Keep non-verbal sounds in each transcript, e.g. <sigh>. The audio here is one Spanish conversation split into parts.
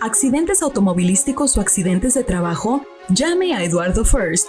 Accidentes automovilísticos o accidentes de trabajo, llame a Eduardo First.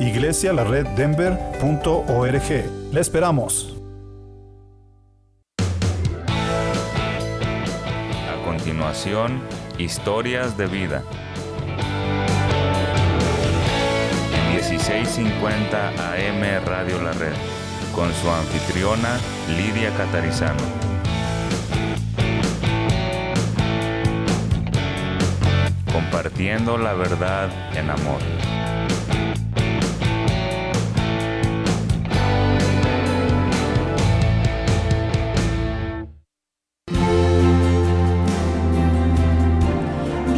iglesialareddenver.org. Le esperamos. A continuación, historias de vida. 1650 AM Radio La Red, con su anfitriona Lidia Catarizano. Compartiendo la verdad en amor.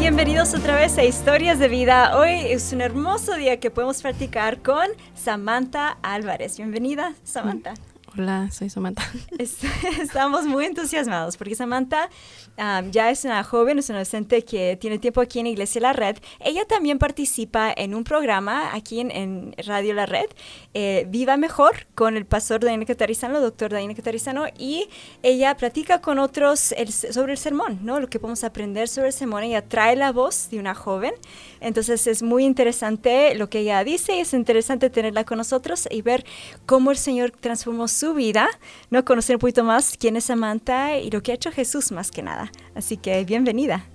Bienvenidos otra vez a Historias de Vida. Hoy es un hermoso día que podemos practicar con Samantha Álvarez. Bienvenida, Samantha. Hola, soy Samantha. <laughs> Estamos muy entusiasmados porque Samantha ya es una joven, es una adolescente que tiene tiempo aquí en Iglesia La Red. Ella también participa en un programa aquí en, Radio La Red, eh, Viva Mejor, con el pastor Daniel Catarizano, doctor Daniel Catarizano, y ella platica con otros sobre el sermón, ¿no? Lo que podemos aprender sobre el sermón. Ella trae la voz de una joven. Entonces es muy interesante lo que ella dice y es interesante tenerla con nosotros y ver cómo el Señor transformó su vida, ¿no? Conocer un poquito más quién es Samantha y lo que ha hecho Jesús más que nada. Así que bienvenida.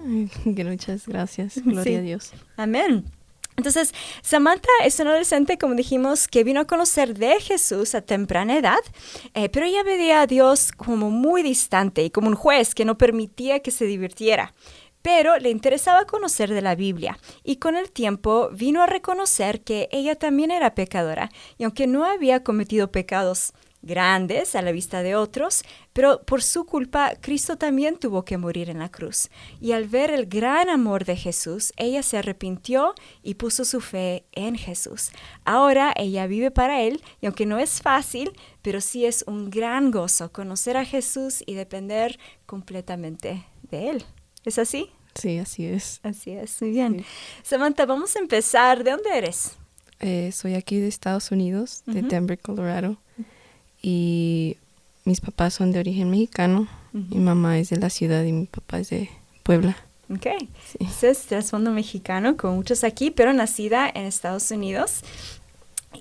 Muchas gracias. Gloria a Dios. Amén. Entonces, Samantha es una adolescente, como dijimos, que vino a conocer de Jesús a temprana edad, eh, pero ella veía a Dios como muy distante y como un juez que no permitía que se divirtiera pero le interesaba conocer de la Biblia y con el tiempo vino a reconocer que ella también era pecadora y aunque no había cometido pecados grandes a la vista de otros, pero por su culpa Cristo también tuvo que morir en la cruz. Y al ver el gran amor de Jesús, ella se arrepintió y puso su fe en Jesús. Ahora ella vive para Él y aunque no es fácil, pero sí es un gran gozo conocer a Jesús y depender completamente de Él. ¿Es así? Sí, así es. Así es, muy bien. Samantha, vamos a empezar. ¿De dónde eres? Eh, soy aquí de Estados Unidos, de Denver, Colorado. Y mis papás son de origen mexicano. Mi mamá es de la ciudad y mi papá es de Puebla. Ok. Sí. Es trasfondo mexicano, como muchos aquí, pero nacida en Estados Unidos.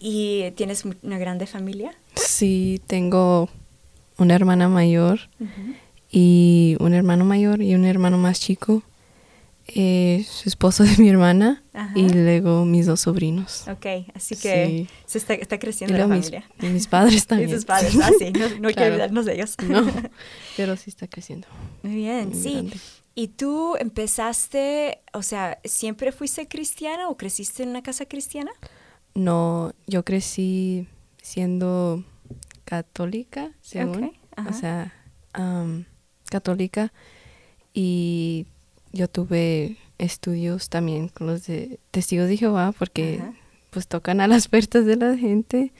¿Y tienes una grande familia? Sí, tengo una hermana mayor y un hermano mayor y un hermano más chico. Eh, su esposo de mi hermana y luego mis dos sobrinos. Ok, así que se está, está creciendo la familia. y mis padres <laughs> también. y sus padres, ah, sí, no, no hay que olvidarnos de ellos. no, <laughs> pero sí está creciendo. Muy bien, sí. ¿Y tú empezaste, o sea, siempre fuiste cristiana o creciste en una casa cristiana? No, yo crecí siendo católica, según, o sea, católica y yo tuve estudios también con los de testigos de Jehová porque pues tocan a las <laughs> puertas de la gente.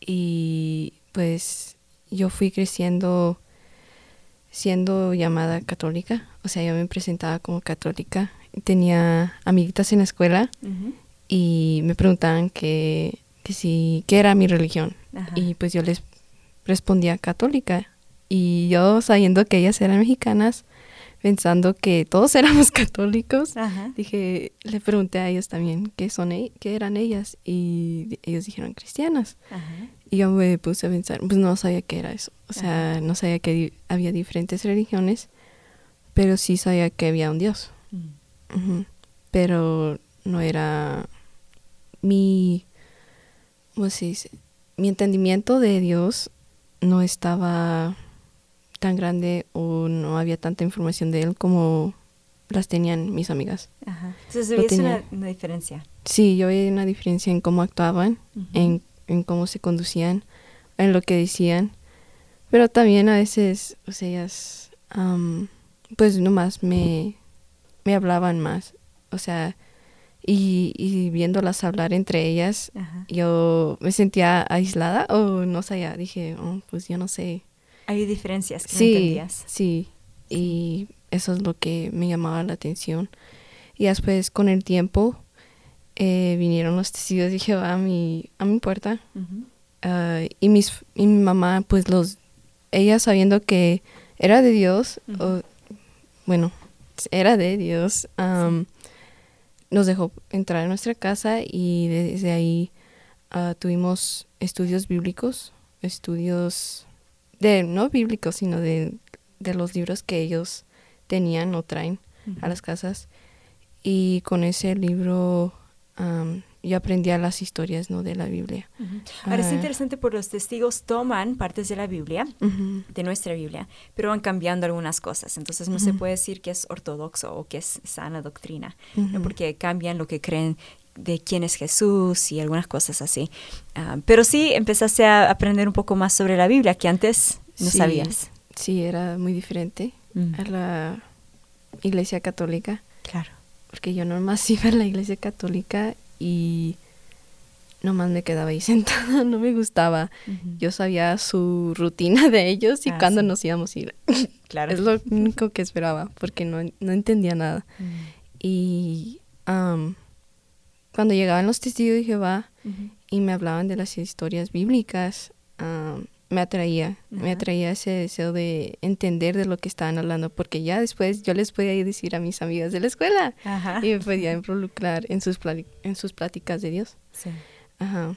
Y pues yo fui creciendo siendo llamada católica, o sea, yo me presentaba como católica, tenía amiguitas en la escuela y me preguntaban que, que si, qué era mi religión. Y pues yo les respondía católica. Y yo sabiendo que ellas eran mexicanas, pensando que todos éramos <laughs> católicos, dije, le pregunté a ellos también qué son e-, qué eran ellas y ellos dijeron cristianas. Y yo me puse a pensar, pues no sabía qué era eso. O sea, no sabía que había diferentes religiones, pero sí sabía que había un Dios. Mm. Pero no era mi, ¿cómo se dice? Mi entendimiento de Dios no estaba tan grande o no había tanta información de él como las tenían mis amigas. Ajá. Entonces veías una, una, diferencia. Sí, yo veía una diferencia en cómo actuaban, en, en, cómo se conducían, en lo que decían. Pero también a veces, o sea, ellas, pues nomás me, me hablaban más. O sea, y, y viéndolas hablar entre ellas, yo me sentía aislada o no sabía, dije, oh, pues yo no sé hay diferencias que sí, no entendías. Sí, y eso es lo que me llamaba la atención. Y después, con el tiempo, eh, vinieron los testigos de Jehová a mi, a mi puerta. Ah, y, mis, y mi mamá, pues los, ella sabiendo que era de Dios, bueno, era de Dios, nos dejó entrar a nuestra casa y desde ahí ah, tuvimos estudios bíblicos, estudios de no bíblicos, sino de, los libros que ellos tenían o traen a las casas. Y con ese libro yo aprendía las historias ¿no? de la Biblia. Ahora es interesante porque los testigos toman partes de la Biblia, de nuestra Biblia, pero van cambiando algunas cosas. Entonces no se puede decir que es ortodoxo o que es sana doctrina, porque cambian lo que creen de quién es Jesús y algunas cosas así. Ah, pero sí empezaste a aprender un poco más sobre la Biblia que antes no sabías. Sí, era muy diferente mm. a la iglesia católica. Claro. Porque yo nomás <laughs> iba a la iglesia católica y nomás me quedaba ahí <laughs> sentada, no me gustaba. Yo sabía su rutina de ellos y ah, cuándo nos íbamos a ir. <laughs> Claro. es lo único que esperaba, porque no, no entendía nada. Mm. Y cuando llegaban los testigos de Jehová y me hablaban de las historias bíblicas, me atraía, me atraía ese deseo de entender de lo que estaban hablando, porque ya después yo les podía decir a mis amigas de la escuela y me podía involucrar en sus, en sus pláticas de Dios. Sí. Ajá.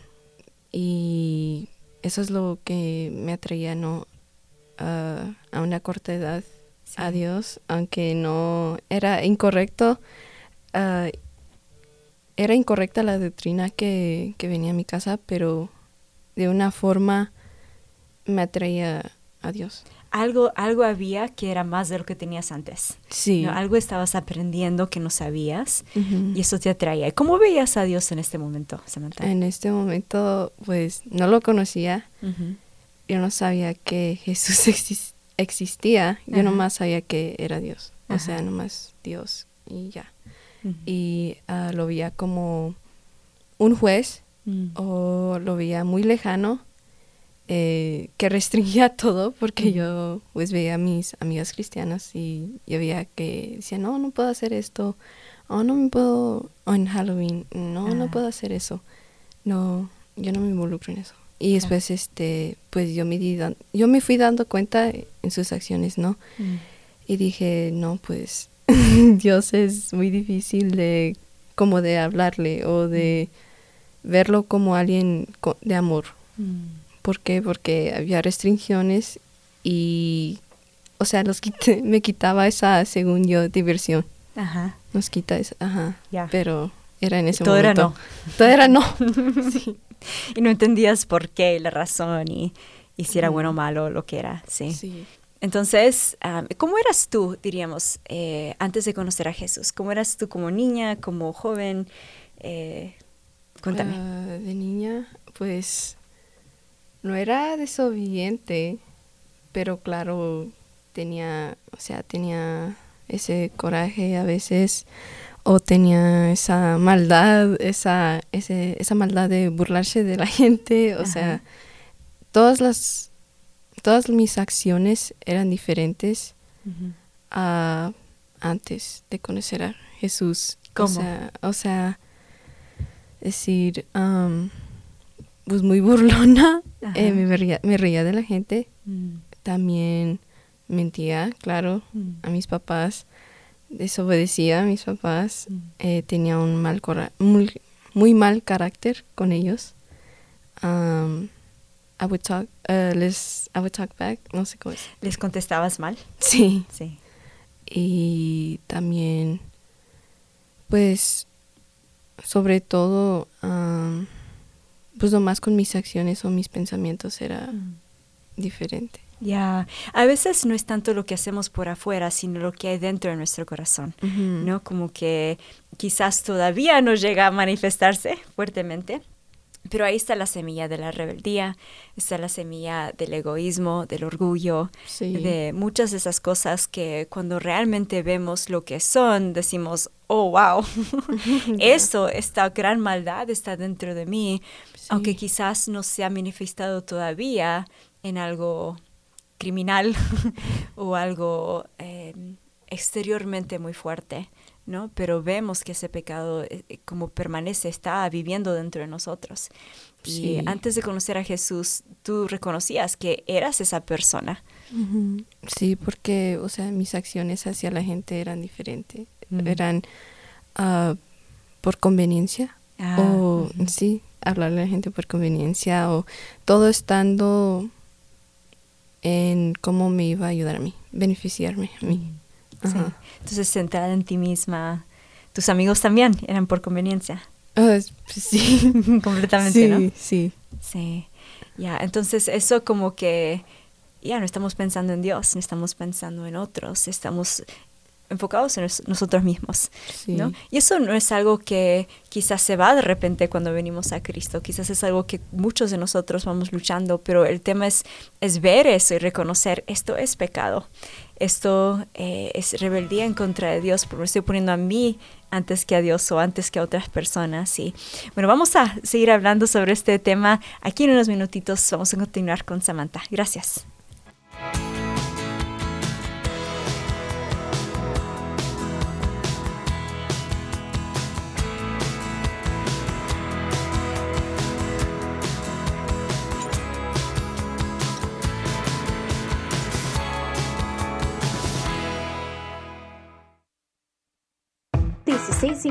Y eso es lo que me atraía, ¿no? a una corta edad a Dios, aunque no era incorrecto. Uh, era incorrecta la doctrina que, venía a mi casa, pero de una forma me atraía a Dios. Algo, algo había que era más de lo que tenías antes. Sí. Algo estabas aprendiendo que no sabías y eso te atraía. ¿Cómo veías a Dios en este momento, Samantha? En este momento, pues no lo conocía. yo no sabía que Jesús <laughs> existía, yo nomás sabía que era Dios, o sea, nomás Dios y ya. Y ah, lo veía como un juez mm. o lo veía muy lejano eh, que restringía <laughs> todo porque yo pues veía a mis amigas cristianas y yo veía que decía no no puedo hacer esto. Oh no me puedo en Halloween. No no puedo hacer eso. No yo no me involucro en eso y después este pues yo me di, yo me fui dando cuenta en sus acciones no mm. y dije no pues <laughs> Dios es muy difícil de como de hablarle o de mm. verlo como alguien de amor mm. ¿Por qué? Porque había restricciones y, o sea, los <laughs> me quitaba esa, según yo, diversión. Ajá. Nos quita esa, ajá. Pero era en ese Todo momento. Todo era no. Todo era no. <laughs> sí. Y no entendías por qué, la razón y, y si era bueno o malo, lo que era, sí. sí. Entonces, ¿cómo eras tú, diríamos, eh, antes de conocer a Jesús? ¿Cómo eras tú como niña, como joven? Eh, cuéntame. Ah, de niña, pues no era desobediente, pero claro, tenía, o sea, tenía ese coraje a veces o tenía esa maldad, esa, ese, esa maldad de burlarse de la <laughs> gente, o sea, todas las, todas mis acciones eran diferentes a antes de conocer a Jesús. ¿Cómo? O sea, o sea decir, pues muy burlona, eh, me, reía, me, reía, de la gente, mm. también mentía, claro, mm. a mis papás, desobedecía a mis papás, mm. eh, tenía un mal muy, muy mal carácter con ellos. Um, I would talk, uh, les, I would talk back, no sé cómo es. ¿Les contestabas mal? Sí. Sí. Y también, pues, sobre todo, um, pues nomás con mis acciones o mis pensamientos era mm. diferente. Ya, a veces no es tanto lo que hacemos por afuera, sino lo que hay dentro de nuestro corazón, ¿no? Como que quizás todavía no llega a manifestarse fuertemente, pero ahí está la semilla de la rebeldía, está la semilla del egoísmo, del orgullo, de muchas de esas cosas que cuando realmente vemos lo que son, decimos, oh, wow, <laughs> eso, esta gran maldad está dentro de mí, aunque quizás no se ha manifestado todavía en algo criminal <laughs> o algo eh, exteriormente muy fuerte. ¿No? Pero vemos que ese pecado, eh, eh, como permanece, está viviendo dentro de nosotros. Y antes de conocer a Jesús, tú reconocías que eras esa persona. Sí, porque, o sea, mis acciones hacia la gente eran diferentes. Eran uh, por conveniencia. Ah, o, sí, hablarle a la gente por conveniencia. O todo estando en cómo me iba a ayudar a mí, beneficiarme a mí. Entonces, centrada en ti misma. ¿Tus amigos también eran por conveniencia? Ah, sí. <laughs> Completamente, ¿no? Sí, sí. Ya, entonces eso como que ya no estamos pensando en Dios, no estamos pensando en otros, estamos enfocados en nosotros mismos, ¿no? Y eso no es algo que quizás se va de repente cuando venimos a Cristo, quizás es algo que muchos de nosotros vamos luchando, pero el tema es, es ver eso y reconocer esto es pecado, esto eh, es rebeldía en contra de Dios, porque me estoy poniendo a mí antes que a Dios o antes que a otras personas. Y bueno, vamos a seguir hablando sobre este tema aquí en unos minutitos. Vamos a continuar con Samantha. Gracias.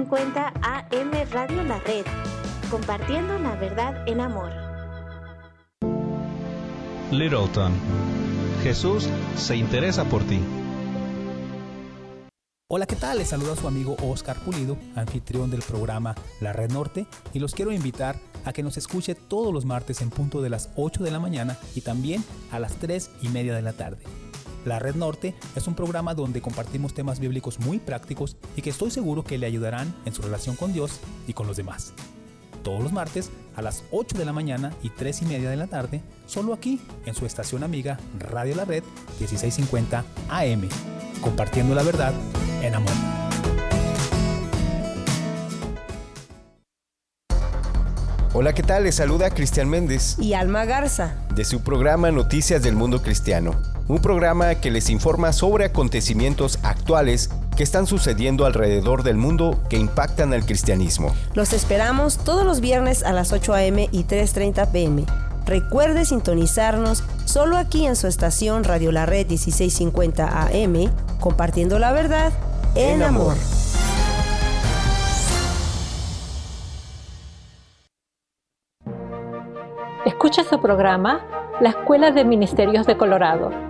650 AM Radio La Red, compartiendo la verdad en amor. Littleton. Jesús se interesa por ti. Hola, ¿qué tal? Les saluda su amigo Oscar Pulido, anfitrión del programa La Red Norte, y los quiero invitar a que nos escuche todos los martes en punto de las 8 de la mañana y también a las 3 y media de la tarde. La Red Norte es un programa donde compartimos temas bíblicos muy prácticos y que estoy seguro que le ayudarán en su relación con Dios y con los demás. Todos los martes a las 8 de la mañana y 3 y media de la tarde, solo aquí, en su estación amiga Radio La Red 1650 AM, compartiendo la verdad en amor. Hola, ¿qué tal? Les saluda Cristian Méndez y Alma Garza de su programa Noticias del Mundo Cristiano, un programa que les informa sobre acontecimientos actuales que están sucediendo alrededor del mundo que impactan al cristianismo. Los esperamos todos los viernes a las 8 a.m. y 3.30 p.m. Recuerde sintonizarnos solo aquí en su estación Radio La Red 1650 AM, compartiendo la verdad en, amor. Escucha su programa La Escuela de Ministerios de Colorado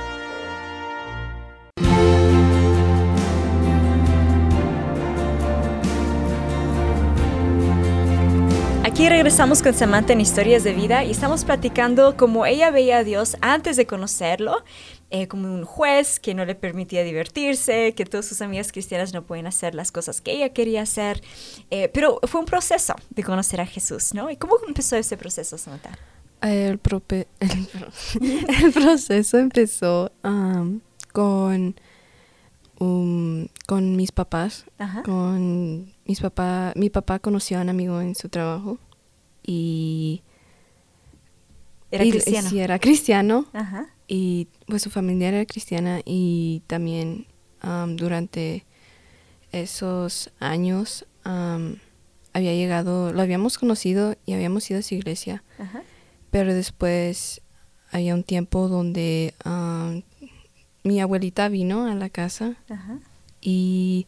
Aquí regresamos con Samantha en Historias de Vida y estamos platicando cómo ella veía a Dios antes de conocerlo, eh, como un juez que no le permitía divertirse, que todas sus amigas cristianas no pueden hacer las cosas que ella quería hacer. Eh, pero fue un proceso de conocer a Jesús, ¿no? ¿Y cómo empezó ese proceso, Samantha? El, <laughs> el, proceso empezó con, con mis papás, con mis papá, mi papá conoció a un amigo en su trabajo y era cristiano. Sí, era cristiano. Y pues su familia era cristiana y también durante esos años había llegado, lo habíamos conocido y habíamos ido a su iglesia. Pero después había un tiempo donde mi abuelita vino a la casa y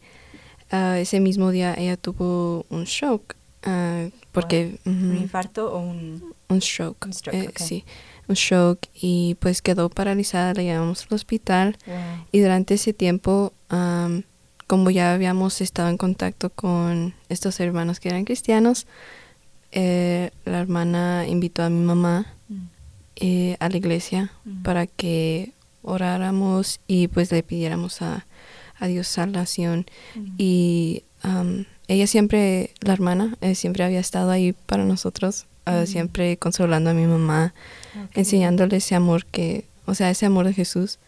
Ah, ese mismo día ella tuvo un shock. Uh, porque un infarto o un un stroke, eh, sí un shock y pues quedó paralizada la llevamos al hospital y durante ese tiempo como ya habíamos estado en contacto con estos hermanos que eran cristianos eh, la hermana invitó a mi mamá mm. eh, a la iglesia mm. para que oráramos y pues le pidiéramos a a Dios salvación. Y ella siempre, la hermana, eh, siempre había estado ahí para nosotros, ah, siempre consolando a mi mamá, enseñándole ese amor que, o sea, ese amor de Jesús.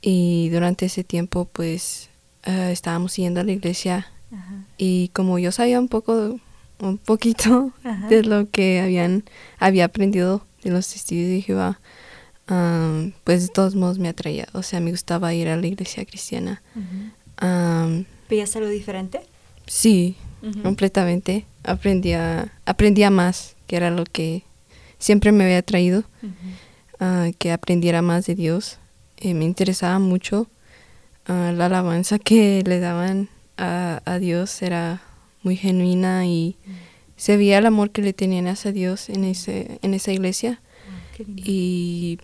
Y durante ese tiempo, pues, ah, estábamos yendo a la iglesia y como yo sabía un poco, un poquito <laughs> de lo que habían, había aprendido de los testigos de Jehová, pues de todos modos me atraía. O sea, me gustaba ir a la iglesia cristiana. ¿Veías algo diferente? Sí, completamente. Aprendía, aprendía más, que era lo que siempre me había atraído, ah, que aprendiera más de Dios. Eh, me interesaba mucho la alabanza que le daban a, a, Dios, era muy genuina y se veía el amor que le tenían hacia Dios en, ese, en esa iglesia. Ah, y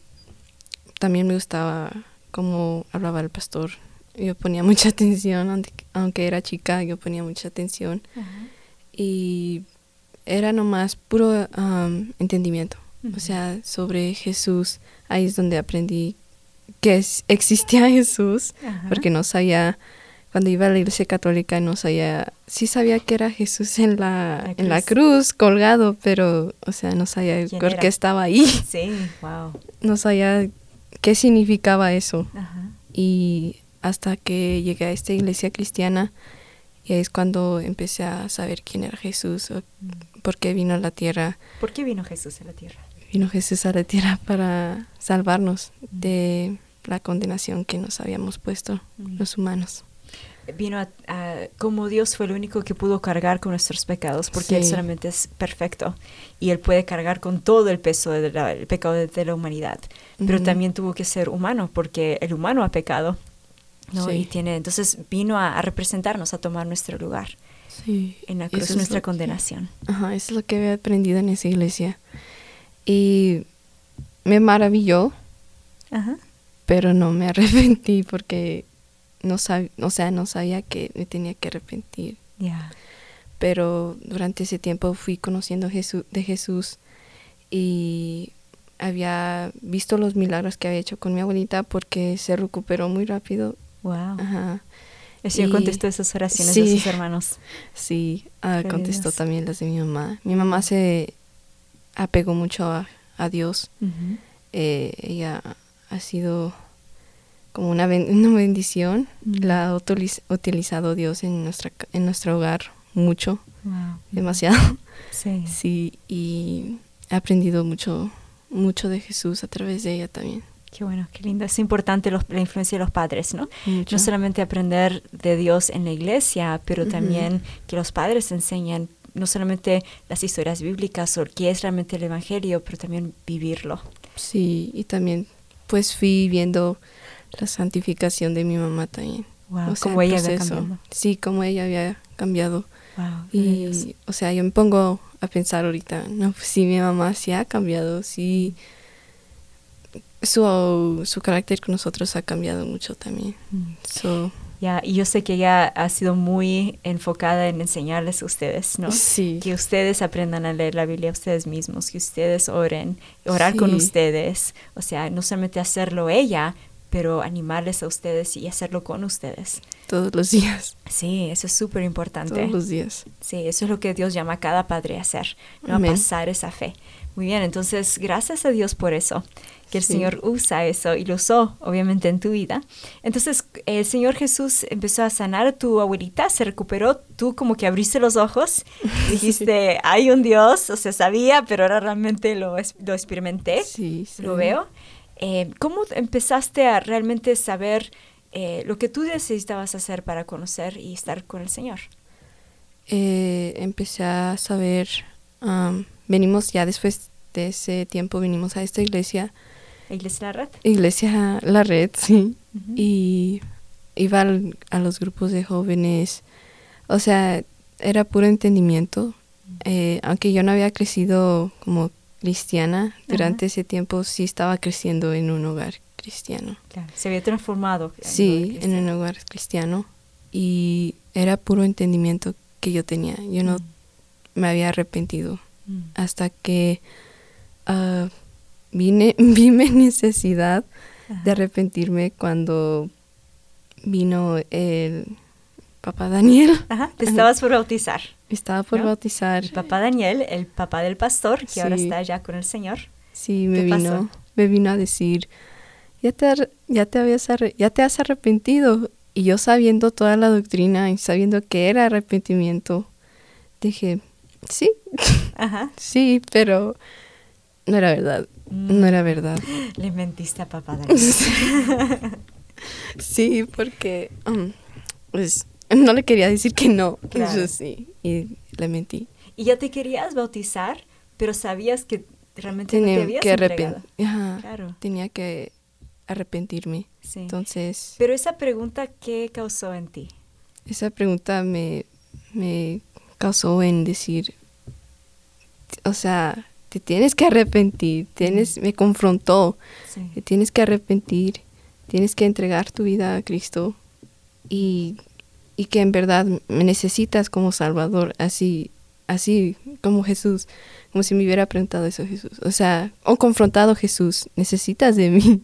también me gustaba cómo hablaba el pastor. Yo ponía <laughs> mucha atención, aunque era chica, yo ponía mucha atención. Y era nomás puro entendimiento. O sea, sobre Jesús, ahí es donde aprendí que existía <laughs> Jesús, porque no sabía, cuando iba a la iglesia católica no sabía, sí sabía que era Jesús en la, en la cruz colgado, pero, o sea, no sabía por qué estaba ahí. Sí, wow. No sabía qué significaba eso. Y hasta que llegué a esta iglesia cristiana, y es cuando empecé a saber quién era Jesús, mm. por qué vino a la tierra. ¿Por qué vino Jesús a la tierra? Vino Jesús a la tierra <laughs> para salvarnos mm. de la condenación que nos habíamos puesto mm. los humanos vino a, como Dios fue el único que pudo cargar con nuestros pecados, porque Él solamente es perfecto y Él puede cargar con todo el peso del pecado de, la humanidad. Pero también tuvo que ser humano, porque el humano ha pecado. ¿No? Y tiene, entonces vino a, representarnos, a tomar nuestro lugar en la cruz, nuestra condenación. ajá, eso es lo que había aprendido en esa iglesia. Y me maravilló, pero no me <laughs> arrepentí porque no sabía, o sea, no sabía que me tenía que arrepentir. Pero durante ese tiempo fui conociendo Jesús, de Jesús y había visto los milagros que había hecho con mi abuelita porque se recuperó muy rápido. Wow. Ajá. El Señor contestó esas oraciones de sus hermanos. <laughs> Sí, ah, contestó también las de mi mamá. Mi mamá se apegó mucho a, Dios. Eh, ella ha sido como una, una bendición. La ha utilizado Dios en, nuestra, en nuestro hogar mucho, demasiado. <laughs> Sí. sí, y he aprendido mucho, mucho de Jesús a través de ella también. Qué bueno, qué lindo. Es importante la influencia de los padres, ¿no? No solamente aprender de Dios en la iglesia, pero también que los padres enseñan no solamente las historias bíblicas o qué es realmente el Evangelio, pero también vivirlo. Sí, y también pues fui viendo la santificación de mi mamá también. Wow, como ella había cambiado. Sí, como ella había cambiado. Wow, y, o sea, yo me pongo a pensar ahorita, no, pues sí, mi mamá sí ha cambiado, sí su, su carácter con nosotros ha cambiado mucho también. Mm. Ya, y yo sé que ella ha sido muy enfocada en enseñarles a ustedes, ¿no? Sí. Que ustedes aprendan a leer la Biblia ustedes mismos, que ustedes oren, orar con ustedes. O sea, no solamente hacerlo ella, pero animarles a ustedes y hacerlo con ustedes. Todos los días. Sí, eso es súper importante. Todos los días. Sí, eso es lo que Dios llama a cada padre a hacer, ¿no? a pasar esa fe. Muy bien, entonces gracias a Dios por eso que el Señor usa eso y lo usó obviamente en tu vida. Entonces el Señor Jesús empezó a sanar a tu abuelita, se recuperó, tú como que abriste los ojos, <laughs> dijiste, hay un Dios, o sea, sabía, pero ahora realmente lo, lo experimenté, sí, lo veo. Eh, ¿Cómo empezaste a realmente saber eh, lo que tú necesitabas hacer para conocer y estar con el Señor? Eh, empecé a saber, venimos ya después de ese tiempo, venimos a esta iglesia Iglesia La Red. Iglesia La Red, sí. Y iba a los grupos de jóvenes. O sea, era puro entendimiento. Eh, aunque yo no había crecido como cristiana, durante ese tiempo sí estaba creciendo en un hogar cristiano. se había transformado. En sí, en un hogar cristiano. Y era puro entendimiento que yo tenía. Yo no me había arrepentido. Hasta que uh, vine, <laughs> vi mi necesidad de arrepentirme cuando vino el papá Daniel. Ajá, te <laughs> estabas por bautizar. Estaba por bautizar. El papá Daniel, el papá del pastor, que ahora está allá con el Señor. Sí, me vino, me vino a decir, ya te, ya, te habías ya te has arrepentido. Y yo sabiendo toda la doctrina y sabiendo que era arrepentimiento, dije, sí, Ajá. <laughs> sí, pero no era verdad. No era verdad. Le mentiste a papá <laughs> sí, porque um, pues no le quería decir que no. Claro. sí, y le mentí. Y ya te querías bautizar, pero sabías que realmente Tenía no te habías que arrepentir. Claro. Tenía que arrepentirme. Sí. Entonces. Pero esa pregunta, ¿qué causó en ti? Esa pregunta me, me causó en decir, o sea, te tienes que arrepentir, tienes, me confrontó, te tienes que arrepentir, tienes que entregar tu vida a Cristo y, y, que en verdad me necesitas como Salvador, así, así como Jesús, como si me hubiera preguntado eso Jesús, o sea, o confrontado Jesús, necesitas de mí,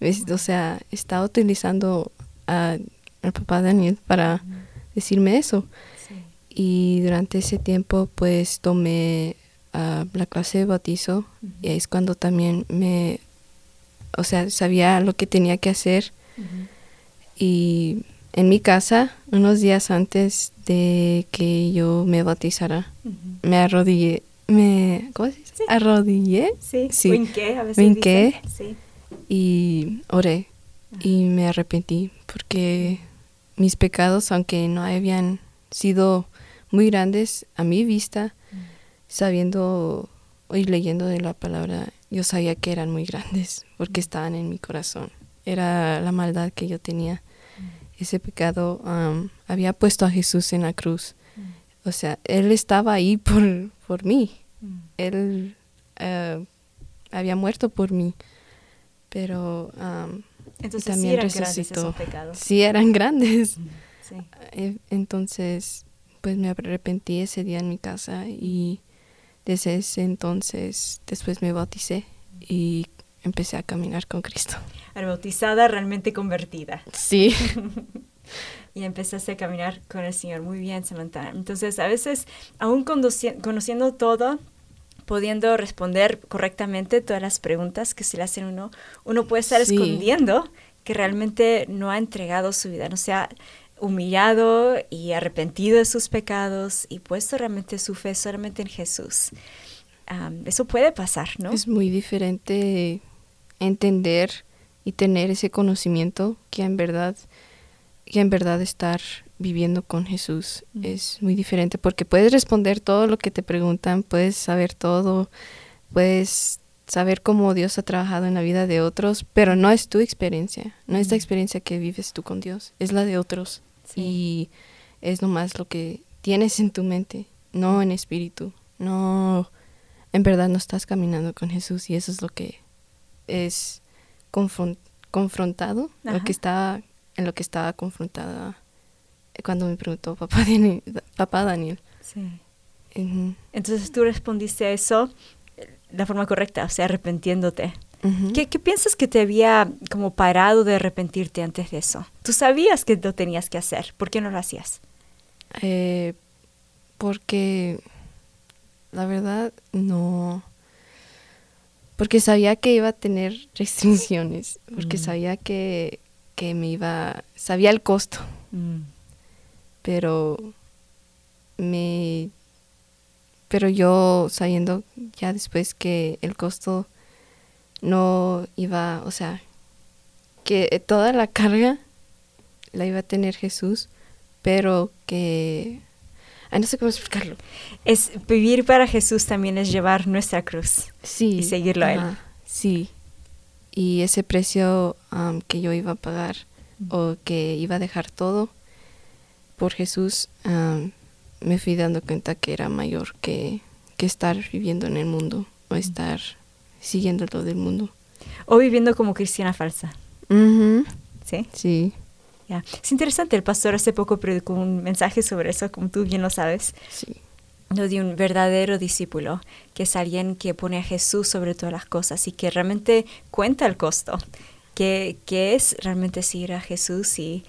<laughs> o sea, está utilizando a, al papá Daniel para decirme eso. Y durante ese tiempo pues tomé la clase de bautizo y es cuando también me, o sea, sabía lo que tenía que hacer. Y en mi casa, unos días antes de que yo me bautizara, me arrodillé, me, ¿cómo se dice? Arrodillé. Sí, sí. a veces Sí. Y oré y me arrepentí porque mis pecados, aunque no habían sido muy grandes a mi vista, sabiendo y leyendo de la palabra, yo sabía que eran muy grandes porque estaban en mi corazón. Era la maldad que yo tenía. Ese pecado había puesto a Jesús en la cruz. O sea, Él estaba ahí por, por mí. Él eh, había muerto por mí. Pero Entonces también sí eran resucitó. grandes. Sí, eran grandes. Sí. Eh, Entonces, pues me arrepentí ese día en mi casa y desde ese entonces después me bauticé y empecé a caminar con Cristo. Bautizada, realmente convertida. Sí. <laughs> y empezaste a caminar con el Señor. Muy bien, Samantha. Entonces, a veces, aún conociendo todo, pudiendo responder correctamente todas las preguntas que se le hacen a uno, uno puede estar Sí. escondiendo que realmente no ha entregado su vida, no se ha humillado y arrepentido de sus pecados y puesto realmente su fe solamente en Jesús. Eso puede pasar, ¿no? Es muy diferente entender y tener ese conocimiento que en verdad que en verdad estar viviendo con Jesús es muy diferente porque puedes responder todo lo que te preguntan, puedes saber todo, puedes saber cómo Dios ha trabajado en la vida de otros, pero no es tu experiencia, no es la experiencia que vives tú con Dios, es la de otros y es nomás lo que tienes en tu mente, no en espíritu, no en verdad no estás caminando con Jesús y eso es lo que es confron- confrontado, lo que estaba, en lo que estaba confrontada cuando me preguntó papá <laughs> Daniel. Papá Daniel. Sí. Entonces tú respondiste a eso eh, de la forma correcta, o sea, ¿Qué, qué piensas que te había como parado de arrepentirte antes de eso? Tú sabías que lo tenías que hacer, ¿por qué no lo hacías? Eh, porque la verdad no. Porque sabía que iba a tener <laughs> restricciones, porque Mm. sabía que, que me iba. Sabía el costo, pero me. Pero yo sabiendo ya después que el costo no iba, o sea, que toda la carga la iba a tener Jesús, pero que... Ay, no sé cómo explicarlo. Es vivir para Jesús también es llevar nuestra cruz Sí. y seguirlo a Él. Sí. Y ese precio am, que yo iba a pagar o que iba a dejar todo por Jesús, me fui dando cuenta que era mayor que, que estar viviendo en el mundo o estar siguiendo lo del mundo. O viviendo como cristiana falsa. Ujú. ¿Sí? Sí. Ya. Es interesante, el pastor hace poco predicó un mensaje sobre eso, como tú bien lo sabes. Sí. Lo de un verdadero discípulo, que es alguien que pone a Jesús sobre todas las cosas y que realmente cuenta el costo, que, que es realmente seguir a Jesús y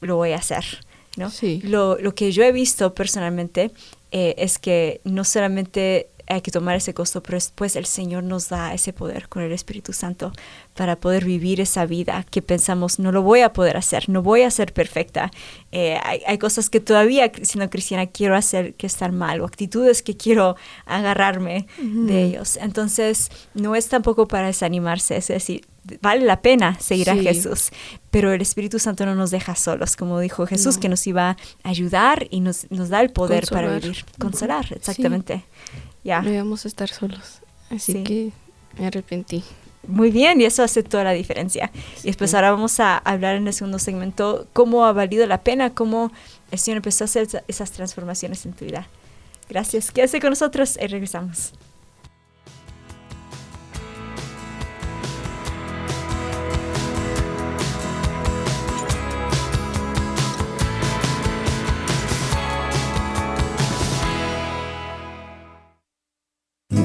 lo voy a hacer. ¿no? Sí. Lo, lo que yo he visto personalmente eh, es que no solamente hay que tomar ese costo, pero después el Señor nos da ese poder con el Espíritu Santo para poder vivir esa vida que pensamos, no lo voy a poder hacer, no voy a ser perfecta. Eh, hay, hay cosas que todavía, siendo cristiana, quiero hacer que están mal, o actitudes que quiero agarrarme de ellos. Entonces, no es tampoco para desanimarse, es decir, vale la pena seguir a. Jesús, pero el Espíritu Santo no nos deja solos, como dijo Jesús, No. que nos iba a ayudar y nos, nos da el poder para vivir. Consolar, Sí. Ya. No íbamos a estar solos. Así Sí. que me arrepentí. Muy bien, y eso hace toda la diferencia. Y después ahora vamos a hablar en el segundo segmento cómo ha valido la pena, cómo el Señor empezó a hacer esa- esas transformaciones en tu vida. Gracias. Quédese con nosotros y regresamos.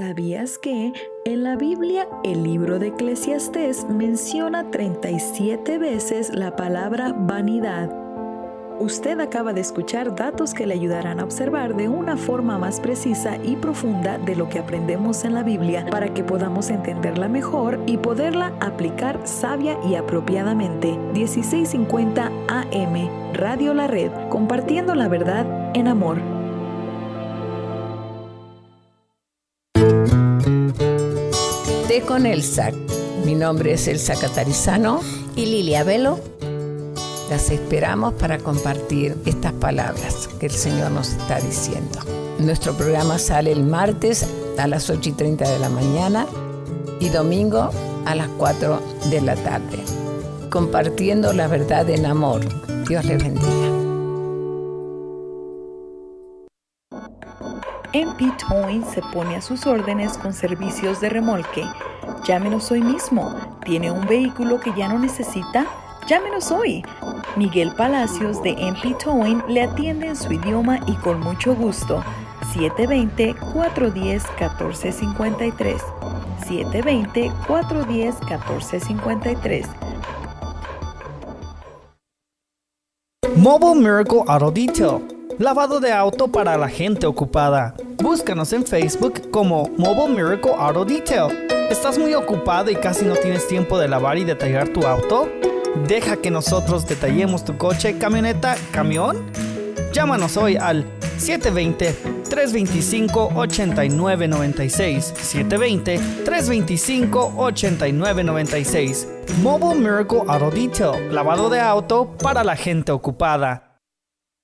¿Sabías que en la Biblia el libro de Eclesiastés menciona 37 veces la palabra vanidad? Usted acaba de escuchar datos que le ayudarán a observar de una forma más precisa y profunda de lo que aprendemos en la Biblia para que podamos entenderla mejor y poderla aplicar sabia y apropiadamente. 1650 AM, Radio La Red, compartiendo la verdad en amor. Con Elsa. Mi nombre es Elsa Catarizano y Lilia Velo. Las esperamos para compartir estas palabras que el Señor nos está diciendo. Nuestro programa sale el martes a las 8 y 30 de la mañana y domingo a las 4 de la tarde, compartiendo la verdad en amor. Dios les bendiga. MP Towing se pone a sus órdenes con servicios de remolque. Llámenos hoy mismo. ¿Tiene un vehículo que ya no necesita? Llámenos hoy. Miguel Palacios de MP Towing le atiende en su idioma y con mucho gusto. 720-410-1453. 720-410-1453. Mobile Miracle Auto Detail. Lavado de auto para la gente ocupada. Búscanos en Facebook como Mobile Miracle Auto Detail. ¿Estás muy ocupado y casi no tienes tiempo de lavar y detallar tu auto? Deja que nosotros detallemos tu coche, camioneta, camión. Llámanos hoy al 720-325-8996. 720-325-8996. Mobile Miracle Auto Detail. Lavado de auto para la gente ocupada.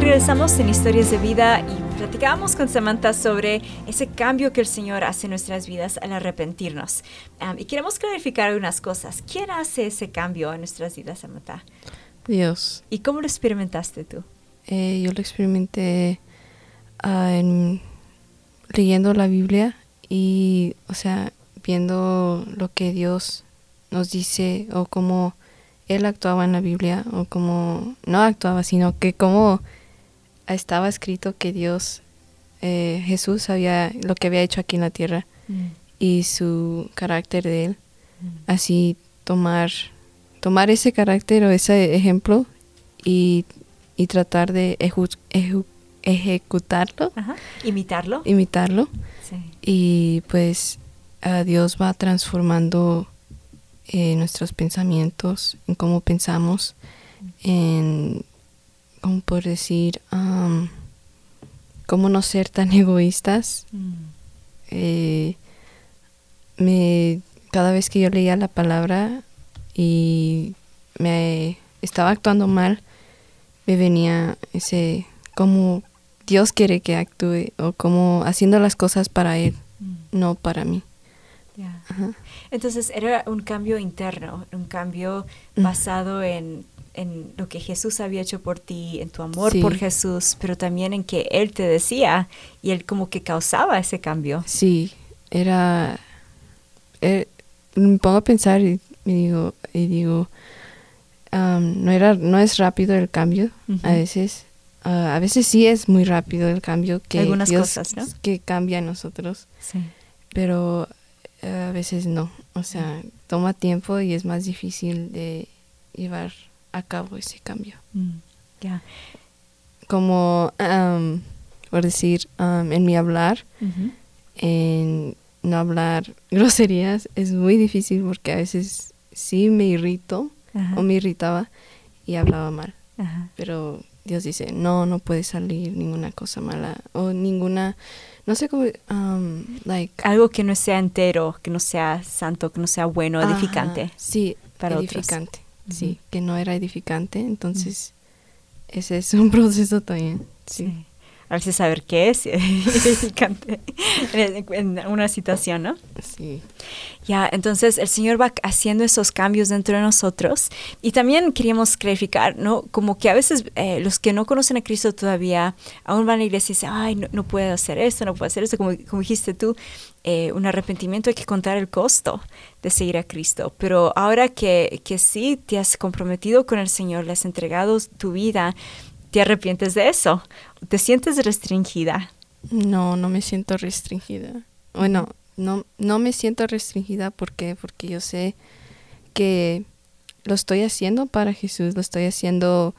Regresamos en Historias de Vida y platicábamos con Samantha sobre ese cambio que el Señor hace en nuestras vidas al arrepentirnos. Um, y queremos clarificar algunas cosas. ¿Quién hace ese cambio en nuestras vidas, Samantha? Dios. ¿Y cómo lo experimentaste tú? Eh, yo lo experimenté uh, en, leyendo la Biblia y, o sea, viendo lo que Dios nos dice o cómo Él actuaba en la Biblia o cómo no actuaba, sino que cómo estaba escrito que Dios, eh, Jesús sabía lo que había hecho aquí en la tierra mm. y su carácter de él. Mm. Así tomar, tomar ese carácter o ese ejemplo y, y tratar de ejecutarlo. Imitarlo. Imitarlo. Y pues Dios va transformando eh, nuestros pensamientos, en cómo pensamos, en como por decir, cómo no ser tan <laughs> egoístas. Mm. Eh, me, cada vez que yo leía la palabra y me estaba actuando mal, me venía ese, como Dios quiere que actúe o como haciendo las cosas para Él, mm. no para mí. Entonces era un cambio interno, un cambio mm. basado en en lo que Jesús había hecho por ti, en tu amor por Jesús, pero también en que Él te decía y Él como que causaba ese cambio. Sí, era... Eh, me pongo a pensar y, digo, y digo no, era, no es rápido el cambio a veces. Ah, a veces sí es muy rápido el cambio que Algunas cosas, ¿no? que cambia en nosotros. Sí. Pero eh, a veces no. O sea, toma tiempo y es más difícil de llevar a cabo ese cambio. Mm, Como, por decir, en mi hablar, en no hablar <laughs> groserías, es muy difícil porque a veces sí me irrito o me irritaba y hablaba mal. Pero Dios dice, no, no puede salir ninguna cosa mala o ninguna, no sé cómo, like... Algo que no sea entero, que no sea santo, que no sea bueno, edificante. sí, para edificante sí, que no era edificante, entonces ese es un <laughs> proceso también, sí. A veces saber qué es <laughs> edificante en, una situación, ¿no? Sí. Ya, entonces el Señor va haciendo esos cambios dentro de nosotros y también queríamos clarificar, ¿no? Como que a veces eh, los que no conocen a Cristo todavía aún van a la iglesia y dicen, ay, no, no puedo hacer esto, no puedo hacer esto, como, como dijiste tú, eh, un arrepentimiento hay que contar el costo de seguir a Cristo. Pero ahora que, que sí te has comprometido con el Señor, le has entregado tu vida, te arrepientes de eso, te sientes restringida No, no me siento restringida. Bueno, no, no me siento restringida porque, porque yo sé que lo estoy haciendo para Jesús, lo estoy haciendo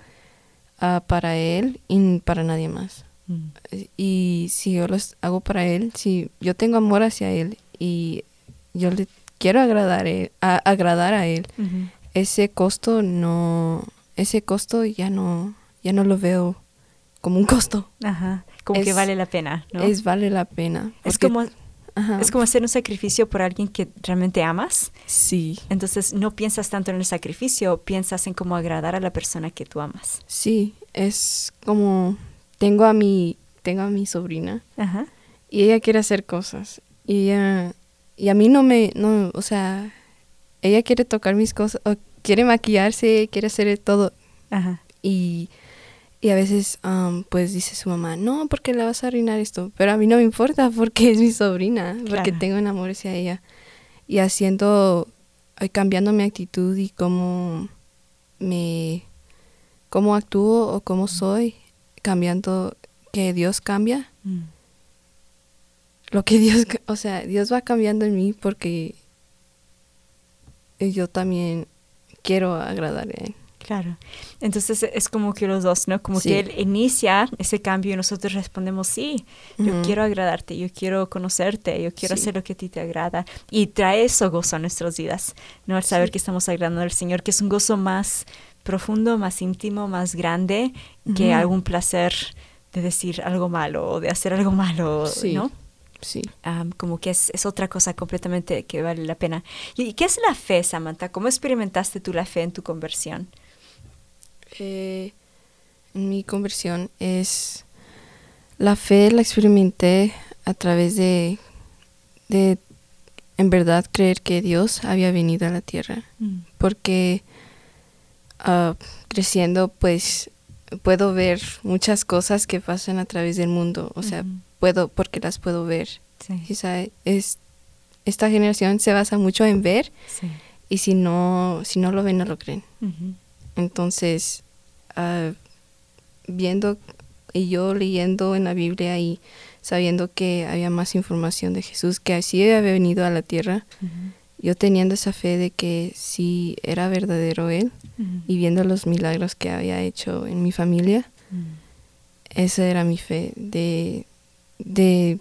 ah, para Él y para nadie más. Mm. Y si yo lo hago para Él, si yo tengo amor hacia Él y yo le quiero agradar, a, agradar a Él, ese costo no, ese costo ya no, ya no lo veo como un costo. Ajá, como que vale la pena, ¿no? Es vale la pena. Es como es como hacer un sacrificio por alguien que realmente amas. Sí. Entonces no piensas tanto en el sacrificio, piensas en cómo agradar a la persona que tú amas. Sí, es como tengo a mi tengo a mi sobrina Ajá. y ella quiere hacer cosas y y a mí no me no, o sea, ella quiere tocar mis cosas, o quiere maquillarse, quiere hacer todo. Ajá. Y y a veces, pues dice su mamá, no, porque le vas a arruinar esto. Pero a mí no me importa porque es mi sobrina, porque tengo un amor hacia ella. Y haciendo, cambiando mi actitud y cómo me, cómo actúo o cómo soy, cambiando, que Dios cambia. Mm. Lo que Dios, o sea, Dios va cambiando en mí porque yo también quiero agradarle a Él. Claro. Entonces es como que los dos, ¿no? Como que él inicia ese cambio y nosotros respondemos, sí, yo quiero agradarte, yo quiero conocerte, yo quiero hacer lo que a ti te agrada. Y trae eso gozo a nuestras vidas, ¿no? Al saber que estamos agradando al Señor, que es un gozo más profundo, más íntimo, más grande que algún placer de decir algo malo o de hacer algo malo, ¿no? Sí. como que es, es, otra cosa completamente que vale la pena. ¿Y qué es la fe, Samantha? ¿Cómo experimentaste tú la fe en tu conversión? Eh, mi conversión es la fe la experimenté a través de, de en verdad creer que Dios había venido a la tierra mm. porque ah, creciendo pues puedo ver muchas cosas que pasan a través del mundo. O sea puedo porque las puedo ver. Es esta generación se basa mucho en ver y si no si no lo ven no lo creen. Entonces, uh, viendo y yo leyendo en la Biblia y sabiendo que había más información de Jesús, que así había venido a la tierra, yo teniendo esa fe de que sí era verdadero Él y viendo los milagros que había hecho en mi familia, esa era mi fe, de, de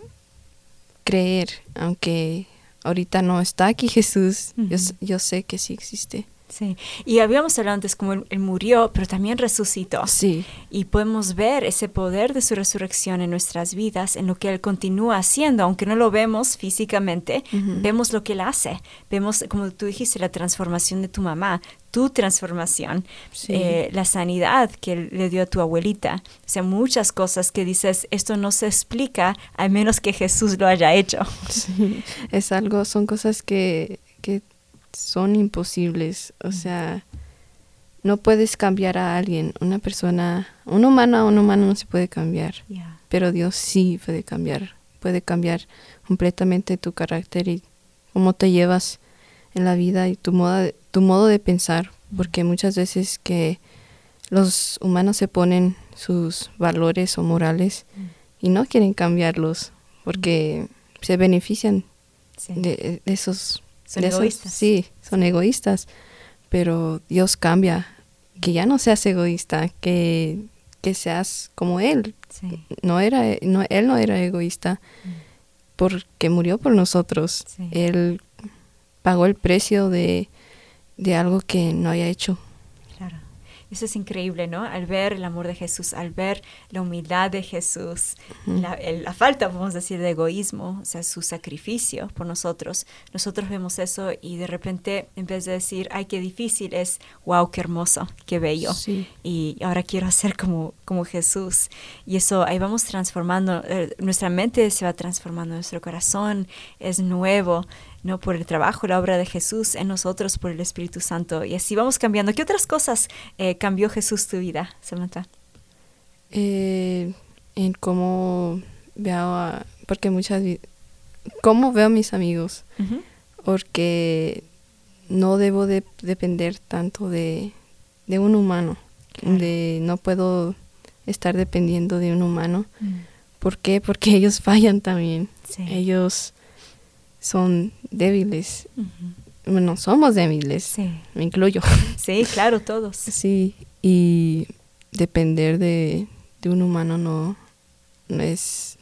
creer, aunque ahorita no está aquí Jesús, yo, yo sé que sí existe. Sí, y habíamos hablado antes como él, murió, pero también resucitó. Sí. Y podemos ver ese poder de su resurrección en nuestras vidas, en lo que él continúa haciendo, aunque no lo vemos físicamente, vemos lo que él hace. Vemos, como tú dijiste, la transformación de tu mamá, tu transformación, eh, la sanidad que le dio a tu abuelita. O sea, muchas cosas que dices, esto no se explica a menos que Jesús lo haya hecho. Sí, es algo, son cosas que, que son imposibles. O sea, no puedes cambiar a alguien. Una persona, un humano a un humano no se puede cambiar. Pero Dios sí puede cambiar. Puede cambiar completamente tu carácter y cómo te llevas en la vida y tu modo de, tu modo de pensar. Porque muchas veces que los humanos se ponen sus valores o morales y no quieren cambiarlos porque se benefician de, esos son egoístas. sí, son egoístas, pero Dios cambia, que ya no seas egoísta, que, que seas como Él. No era, no, Él no era egoísta porque murió por nosotros. Él pagó el precio de, de algo que no haya hecho. Eso es increíble, ¿no? Al ver el amor de Jesús, al ver la humildad de Jesús, la, falta, vamos a decir, de egoísmo, o sea, su sacrificio por nosotros, nosotros vemos eso y de repente, en vez de decir, ay, qué difícil, es, wow, qué hermoso, qué bello. Y ahora quiero ser como, como Jesús. Y eso, ahí vamos transformando, eh, nuestra mente se va transformando, nuestro corazón es nuevo. ¿No? Por el trabajo, la obra de Jesús en nosotros, por el Espíritu Santo. Y así vamos cambiando. ¿Qué otras cosas eh, cambió Jesús tu vida, Samantha? Eh, en cómo veo, porque muchas, cómo veo a mis amigos, porque no debo de depender tanto de, un humano, de no puedo estar dependiendo de un humano, mm. ¿Por qué? Porque <laughs> ellos fallan también. Ellos son débiles. Bueno, somos débiles. Me incluyo. <laughs> Sí, claro, todos. Sí, y depender de, un humano no, no es...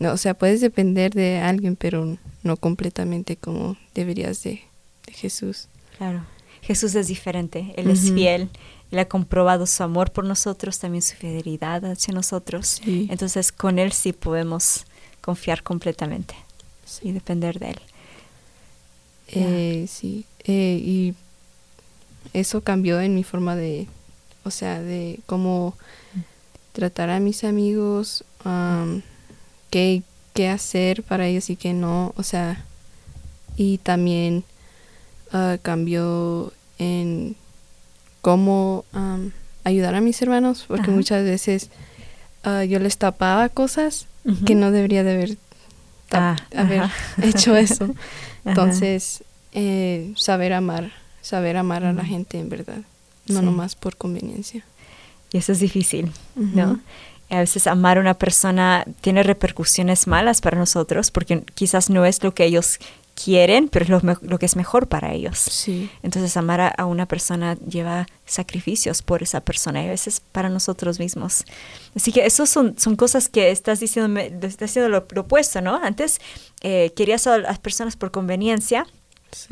No, o sea, puedes depender de alguien, pero no completamente como deberías de, Jesús. Claro. Jesús es diferente. Él es fiel. Él ha comprobado su amor por nosotros, también su fidelidad hacia nosotros. Entonces, con Él sí podemos confiar completamente y depender de Él. Eh, sí, eh, y eso cambió en mi forma de, o sea, de cómo tratar a mis amigos, qué, qué hacer para ellos y qué no, o sea, y también uh, cambió en cómo ayudar a mis hermanos, porque muchas veces uh, yo les tapaba cosas que no debería de haber, ah, haber <laughs> hecho eso. Entonces, eh, saber amar, saber amar a la gente en verdad, no nomás por conveniencia. Y eso es difícil, ¿no? A veces amar a una persona tiene repercusiones malas para nosotros porque quizás no es lo que ellos quieren, pero es lo, que es mejor para ellos. Sí. Entonces amar a, una persona lleva sacrificios por esa persona y a veces para nosotros mismos. Así que eso son, son cosas que estás diciendo, estás diciendo lo, opuesto, ¿no? Antes eh, querías a las personas por conveniencia,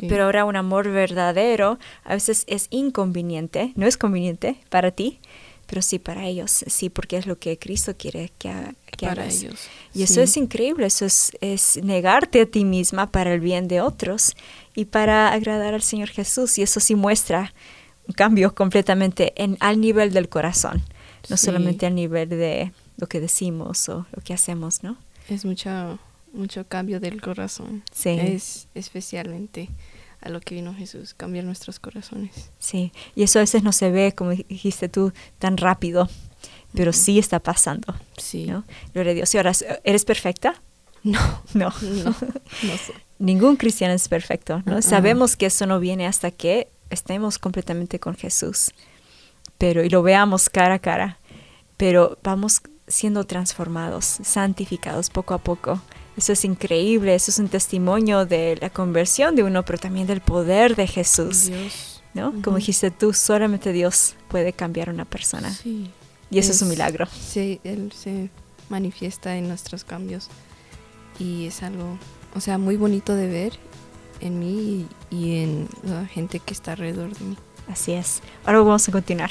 pero ahora un amor verdadero a veces es inconveniente, no es conveniente para ti, pero sí para ellos, sí, porque es lo que Cristo quiere que, que para ellos. Y eso es increíble, eso es, es, negarte a ti misma para el bien de otros y para agradar al Señor Jesús. Y eso sí muestra un cambio completamente en, al nivel del corazón, no solamente al nivel de lo que decimos o lo que hacemos, ¿no? Es mucho, mucho cambio del corazón. Sí. Es especialmente a lo que vino Jesús, cambiar nuestros corazones. Sí, y eso a veces no se ve, como dijiste tú, tan rápido, pero sí está pasando. Sí. ¿no? Gloria a Dios. ¿Y ahora eres perfecta? No. No. <laughs> No, Ningún cristiano es perfecto, ¿no? Sabemos que eso no viene hasta que estemos completamente con Jesús, pero y lo veamos cara a cara, pero vamos siendo transformados, santificados poco a poco eso es increíble, eso es un testimonio de la conversión de uno, pero también del poder de Jesús. ¿no? Como dijiste tú, solamente Dios puede cambiar a una persona. Sí. Y eso es, un milagro. Sí, Él se manifiesta en nuestros cambios. Y es algo, o sea, muy bonito de ver en mí y en la gente que está alrededor de mí. Así es. Ahora vamos a continuar.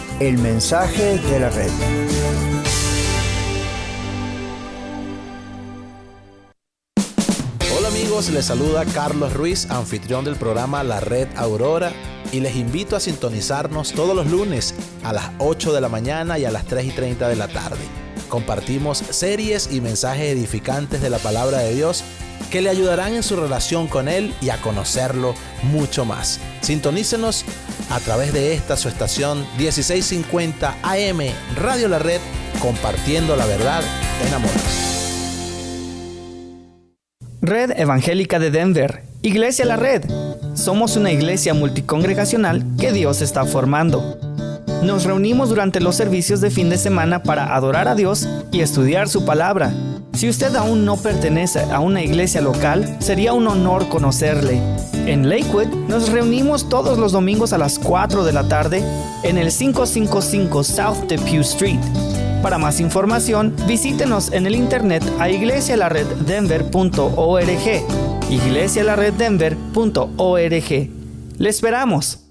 el mensaje de la red. Hola amigos, les saluda Carlos Ruiz, anfitrión del programa La Red Aurora, y les invito a sintonizarnos todos los lunes a las 8 de la mañana y a las 3 y 30 de la tarde. Compartimos series y mensajes edificantes de la palabra de Dios que le ayudarán en su relación con Él y a conocerlo mucho más. Sintonícenos a través de esta su estación 1650 AM Radio La Red, compartiendo la verdad en amor. Red Evangélica de Denver, Iglesia La Red. Somos una iglesia multicongregacional que Dios está formando. Nos reunimos durante los servicios de fin de semana para adorar a Dios y estudiar su palabra. Si usted aún no pertenece a una iglesia local, sería un honor conocerle. En Lakewood nos reunimos todos los domingos a las 4 de la tarde en el 555 South Depew Street. Para más información, visítenos en el internet a iglesialareddenver.org. iglesialareddenver.org. Le esperamos.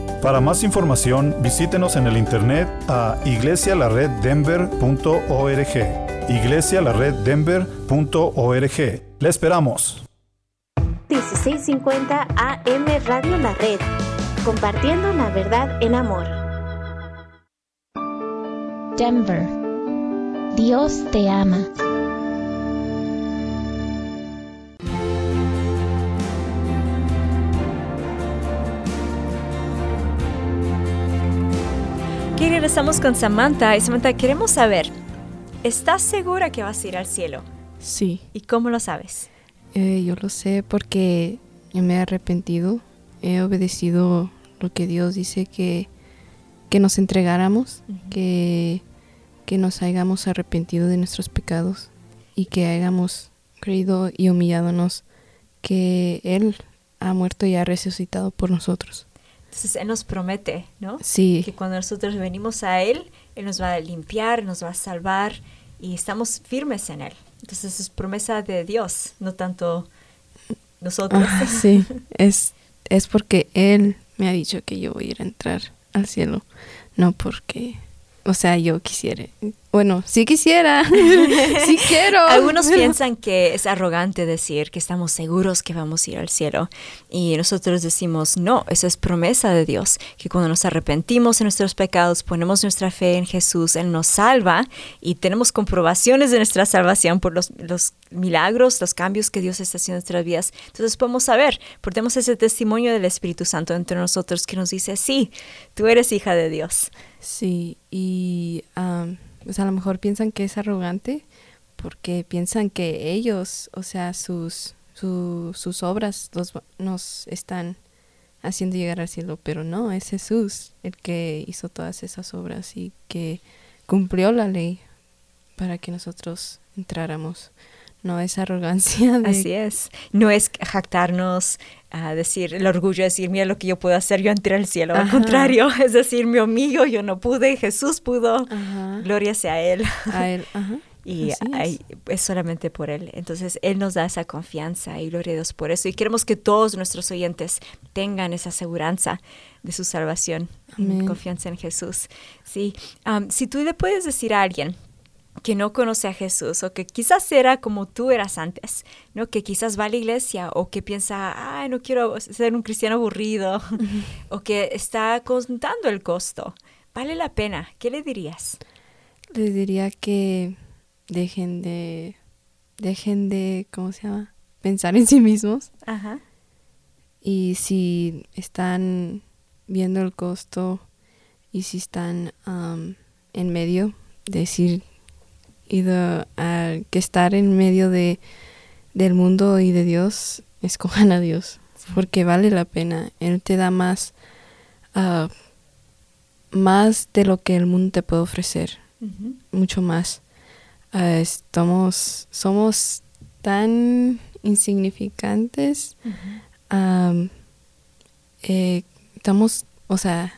Para más información, visítenos en el internet a iglesialareddenver.org. iglesialareddenver.org. Le esperamos. 1650 AM Radio La Red, compartiendo la verdad en amor. Denver, Dios te ama. Regresamos con Samantha. Y Samantha, queremos saber, ¿estás segura que vas a ir al cielo? Sí. ¿Y cómo lo sabes? Eh, yo lo sé porque yo me he arrepentido, he obedecido lo que Dios dice que, que nos entregáramos, que, que nos hayamos arrepentido de nuestros pecados y que hayamos creído y humillándonos que Él ha muerto y ha resucitado por nosotros. Entonces Él nos promete, ¿no? Sí. Que cuando nosotros venimos a Él, Él nos va a limpiar, nos va a salvar y estamos firmes en Él. Entonces es promesa de Dios, no tanto nosotros. Ah, sí, <laughs> es, es porque Él me ha dicho que yo voy a ir a entrar al cielo, no porque, o sea, yo quisiera. Bueno, sí quisiera, <laughs> sí quiero. <laughs> Algunos piensan que es arrogante decir que estamos seguros que vamos a ir al cielo. Y nosotros decimos, no, esa es promesa de Dios, que cuando nos arrepentimos de nuestros pecados, ponemos nuestra fe en Jesús, Él nos salva y tenemos comprobaciones de nuestra salvación por los, los milagros, los cambios que Dios está haciendo en nuestras vidas. Entonces podemos saber, porque tenemos ese testimonio del Espíritu Santo entre nosotros que nos dice, sí, tú eres hija de Dios. Sí, y... Um o sea, a lo mejor piensan que es arrogante porque piensan que ellos, o sea, sus, sus obras nos están haciendo llegar al cielo, pero no, es Jesús el que hizo todas esas obras y que cumplió la ley para que nosotros entráramos. No es arrogancia. De... Así es. No es jactarnos, a decir el orgullo, decir, mira lo que yo puedo hacer, yo entré al cielo. Al contrario, <laughs> es decir, mi amigo, yo no pude, Jesús pudo. Ajá. Gloria sea a Él. A Él, <laughs> ajá. Y es. es. solamente por Él. Entonces, Él nos da esa confianza y gloria a Dios por eso. Y queremos que todos nuestros oyentes tengan esa seguridad de su salvación, Amén. confianza en Jesús. Sí. Um, si tú le puedes decir a alguien, que no conoce a Jesús o que quizás era como tú eras antes, ¿no? Que quizás va a la iglesia o que piensa, ay, no quiero ser un cristiano aburrido uh <laughs> -huh. o que está contando el costo. ¿Vale la pena? ¿Qué le dirías? Le diría que dejen de, dejen de, ¿cómo se llama? Pensar en sí mismos. Ajá. Y si están viendo el costo y si están um, en medio, decir y de, uh, que estar en medio de, del mundo y de Dios, escojan a Dios, porque vale la pena. Él te da más, uh, más de lo que el mundo te puede ofrecer, uh -huh. mucho más. Uh, estamos, somos tan insignificantes, -huh. um, eh, estamos, o sea,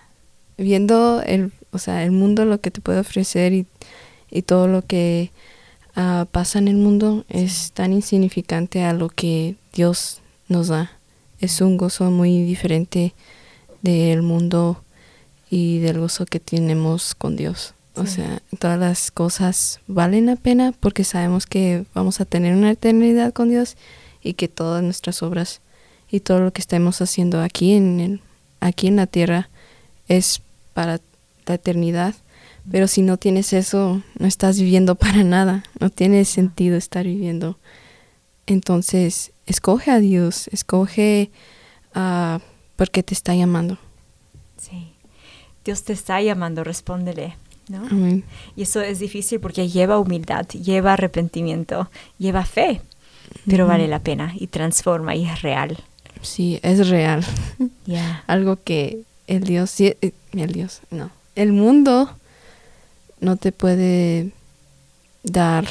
viendo el, o sea, el mundo lo que te puede ofrecer y y todo lo que uh, pasa en el mundo es tan insignificante a lo que Dios nos da. Es un gozo muy diferente del mundo y del gozo que tenemos con Dios. O sea, todas las cosas valen la pena porque sabemos que vamos a tener una eternidad con Dios y que todas nuestras obras y todo lo que estemos haciendo aquí en el, aquí en la tierra es para la eternidad. Pero si no tienes eso, no estás viviendo <laughs> para nada. No tiene sentido estar viviendo. Entonces, escoge a Dios, escoge a porque te está llamando. Sí. Dios te está llamando, respóndele. ¿no? Y eso es difícil porque lleva humildad, lleva arrepentimiento, lleva fe, pero vale la pena y transforma y es real. Sí, es real. <laughs> Algo que el Dios, eh, el Dios, no, el mundo no te puede dar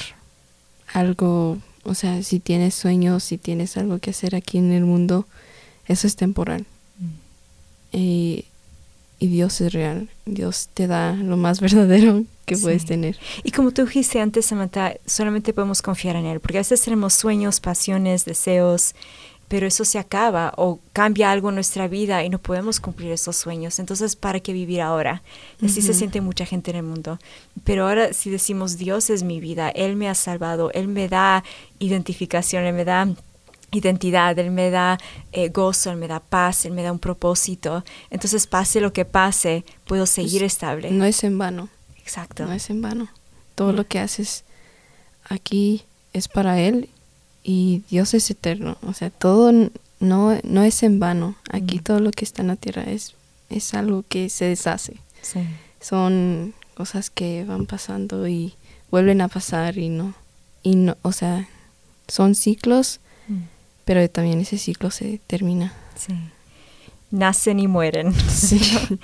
algo, o sea, si tienes sueños, si tienes algo que hacer aquí en el mundo, eso es temporal. Mm. Y y Dios es real. Dios te da lo más <laughs> verdadero que puedes tener. Y como tú dijiste antes, Samantha, solamente podemos confiar en Él, porque a veces tenemos sueños, pasiones, deseos, pero eso se acaba o cambia algo en nuestra vida y no podemos cumplir esos sueños. Entonces, ¿para qué vivir ahora? Así se siente mucha gente en el mundo. Pero ahora si decimos, Dios es mi vida, Él me ha salvado, Él me da identificación, Él me da identidad, Él me da eh, gozo, Él me da paz, Él me da un propósito. Entonces, pase lo que pase, puedo seguir estable. No es en vano. Exacto. No es en vano. Todo lo que haces aquí es para Él y Dios es eterno. O sea, todo no, no es en vano. Aquí todo lo que está en la tierra es, es algo que se deshace. Son cosas que van pasando y vuelven a pasar y no. Y no, o sea, son ciclos pero también ese ciclo se termina. Sí. Nacen y mueren. Sí.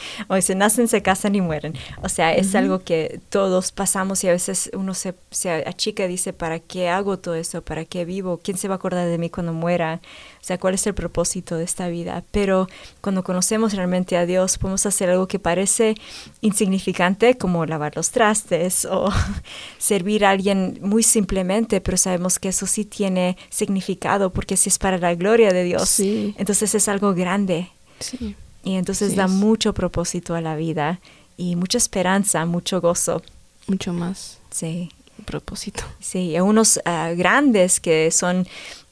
<laughs> o se nacen, se casan y mueren. O sea, es algo que todos pasamos y a veces uno se, se achica y dice, ¿para qué hago todo eso? ¿Para qué vivo? ¿Quién se va a acordar de mí cuando muera? O sea, ¿cuál es el propósito de esta vida? Pero cuando conocemos realmente a Dios, podemos hacer algo que parece insignificante, como lavar los trastes o <laughs> servir a alguien muy simplemente, pero sabemos que eso sí tiene significado, porque si es para la gloria de Dios, entonces es algo grande y entonces da mucho propósito a la vida y mucha esperanza, mucho gozo. Mucho más. Sí. Propósito. Sí, y unos ah, grandes que son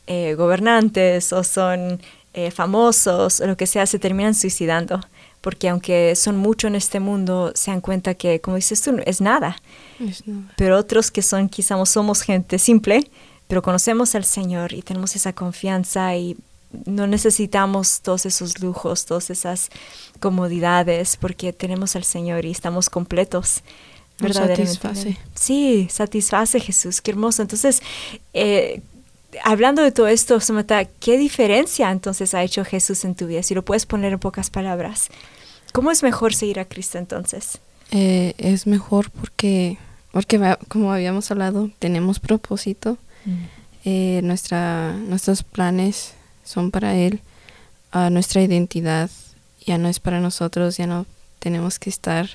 eh, gobernantes o son eh, famosos o lo que sea, se terminan suicidando. Porque aunque son mucho en este mundo, se dan cuenta que, como dices tú, es nada. Es nada. Pero otros que son, quizás somos gente simple, pero conocemos al Señor y tenemos esa confianza y no necesitamos todos esos lujos, todas esas comodidades, porque tenemos al Señor y estamos completos. Verdaderamente. Satisface. Sí, satisface Jesús, qué hermoso. Entonces, eh, hablando de todo esto, Samantha, ¿qué diferencia entonces ha hecho Jesús en tu vida? Si lo puedes poner en pocas palabras. ¿Cómo es mejor seguir a Cristo entonces? Eh, es mejor porque, porque, como habíamos hablado, tenemos propósito. Mm. Eh, nuestra, nuestros planes son para Él. nuestra identidad ya no es para nosotros, ya no tenemos que estar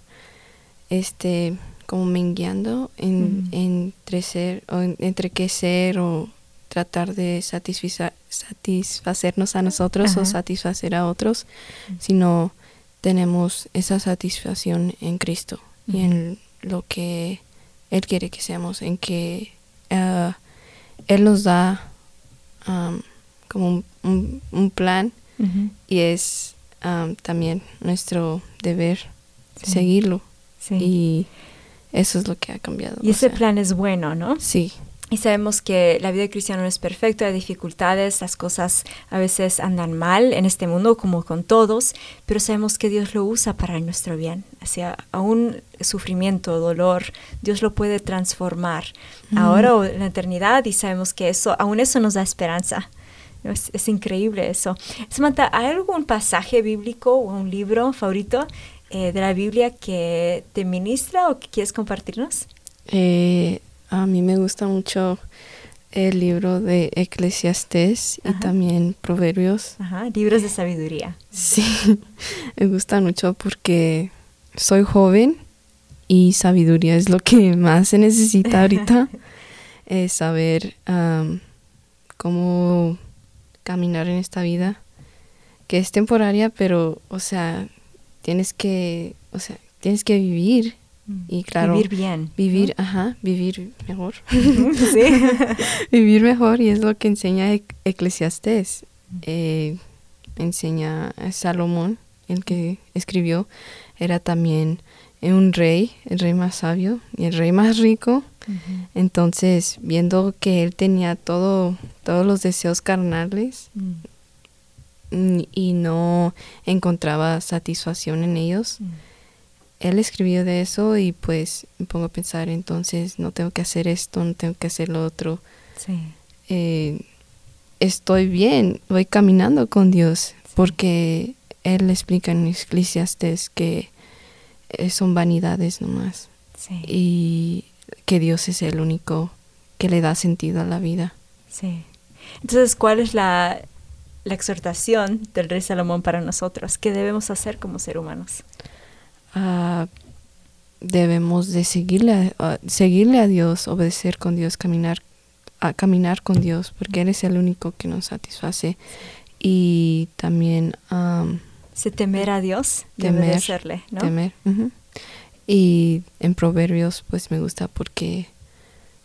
este como mengueando en, entre ser o entre qué ser o tratar de satisfacer, satisfacernos a nosotros o satisfacer a otros, sino tenemos esa satisfacción en Cristo y en lo que Él quiere que seamos, en que ah, Él nos da como un, plan y es también nuestro deber seguirlo. Y eso es lo que ha cambiado. Y ese plan es bueno, ¿no? Sí. Y sabemos que la vida cristiana no es perfecta, hay dificultades, las cosas a veces andan mal en este mundo como con todos, pero sabemos que Dios lo usa para nuestro bien. O sea, aún sufrimiento, dolor, Dios lo puede transformar ahora o en la eternidad y sabemos que eso, aún eso nos da esperanza. Es, increíble eso. Samantha, ¿hay algún pasaje bíblico o un libro favorito eh, de la Biblia que te ministra o que quieres compartirnos? Eh, a mí me gusta mucho el libro de Eclesiastés y también Proverbios. Ajá, libros de sabiduría. Sí, <laughs> me gusta mucho porque soy joven y sabiduría es lo que más se necesita ahorita. es <laughs> saber cómo caminar en esta vida, que es temporaria, pero, o sea, tienes que, o sea, tienes que vivir Y claro, vivir bien. Vivir, ajá, vivir mejor. <laughs> sí. <laughs> vivir mejor y es lo que enseña Eclesiastés. Eh, enseña a Salomón, el que escribió, era también un rey, el rey más sabio y el rey más rico. Entonces, viendo que él tenía todo, todos los deseos carnales mm. y no encontraba satisfacción en ellos, mm. él escribió de eso y pues me pongo a pensar, entonces no tengo que hacer esto, no tengo que hacer lo otro. Eh, estoy bien, voy caminando con Dios, porque Él explica en Eclesiastes que eh, son vanidades nomás. Y que Dios es el único que le da sentido a la vida. Sí. Entonces, ¿cuál es la, exhortación del rey Salomón para nosotros? ¿Qué debemos hacer como seres humanos? Ah, debemos de seguirle a, seguirle a Dios, obedecer con Dios, caminar, a caminar con Dios, porque Él es el único que nos satisface. Y también... Se temer a Dios, temer, serle, ¿no? Temer. Y en Proverbios, pues me gusta porque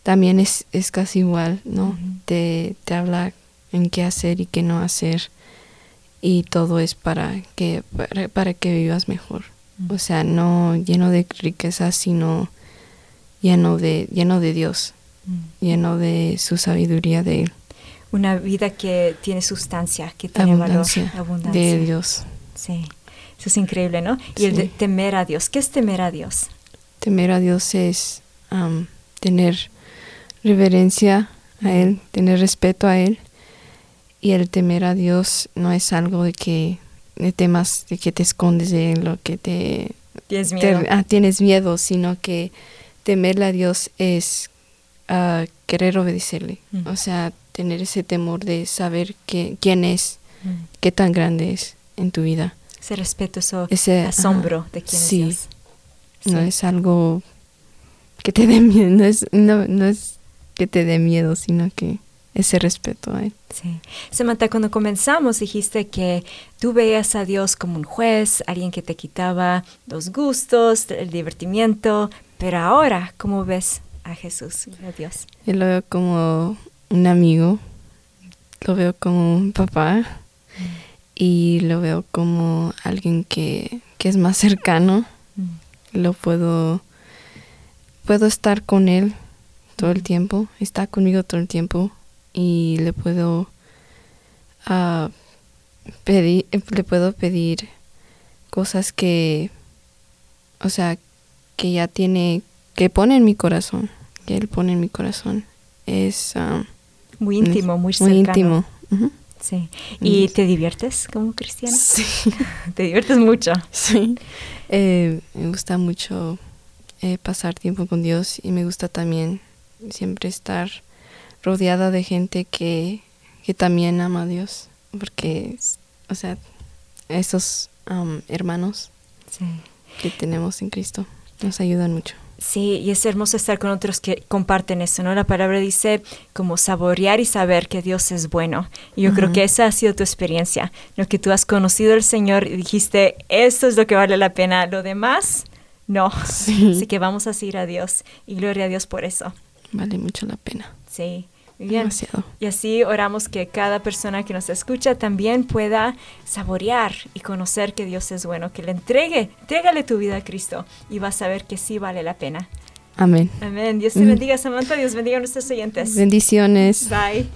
también es, es casi igual, ¿no? te, te habla en qué hacer y qué no hacer. Y todo es para que, para, que vivas mejor. O sea, no lleno de riquezas, sino lleno de, lleno de Dios, lleno de su sabiduría de Él. Una vida que tiene sustancia, que tiene valor, abundancia. De Dios. Sí. Eso es increíble, ¿no? Y el de temer a Dios. ¿Qué es temer a Dios? Temer a Dios es tener reverencia a Él, tener respeto a Él. Y el temer a Dios no es algo de que de temas de que te escondes de Él o que te... Tienes miedo. ah, tienes miedo, sino que temerle a Dios es uh, querer obedecerle. O sea, tener ese temor de saber que, quién es, qué tan grande es en tu vida ese respeto, ese asombro de quién es Dios. No es algo que te dé miedo, no es, no, es que te dé miedo, sino que ese respeto a él. Sí. Samantha, cuando comenzamos dijiste que tú veías a Dios como un juez, alguien que te quitaba los gustos, el divertimiento, pero ahora, ¿cómo ves a Jesús, a Dios? Yo lo veo como un amigo, lo veo como un papá, y lo veo como alguien que, es más cercano. Mm. Lo puedo, puedo estar con él todo el tiempo, está conmigo todo el tiempo y le puedo uh, pedir, le puedo pedir cosas que, o sea, que ya tiene, que pone en mi corazón, que él pone en mi corazón. Es ah, muy íntimo, muy cercano. Muy íntimo. Sí. ¿Y te diviertes como cristiana? Sí. <laughs> ¿Te diviertes mucho? Sí. Eh, me gusta mucho eh, pasar tiempo con Dios y me gusta también siempre estar rodeada de gente que, que también ama a Dios. Porque, o sea, esos hermanos que tenemos en Cristo nos ayudan mucho. Sí, y es hermoso estar con otros que comparten eso, ¿no? La palabra dice como saborear y saber que Dios es bueno. Y yo creo que esa ha sido tu experiencia, lo que tú has conocido al Señor y dijiste, esto es lo que vale la pena, lo demás, no. Sí. Así que vamos a seguir a Dios y gloria a Dios por eso. Vale mucho la pena. Sí. Bien. Y así oramos que cada persona que nos escucha también pueda saborear y conocer que Dios es bueno, que le entregue, entrégale tu vida a Cristo y vas a ver que sí vale la pena. Amén. Amén. Dios te bendiga, Samantha. Dios bendiga a nuestros oyentes. Bendiciones. Bye.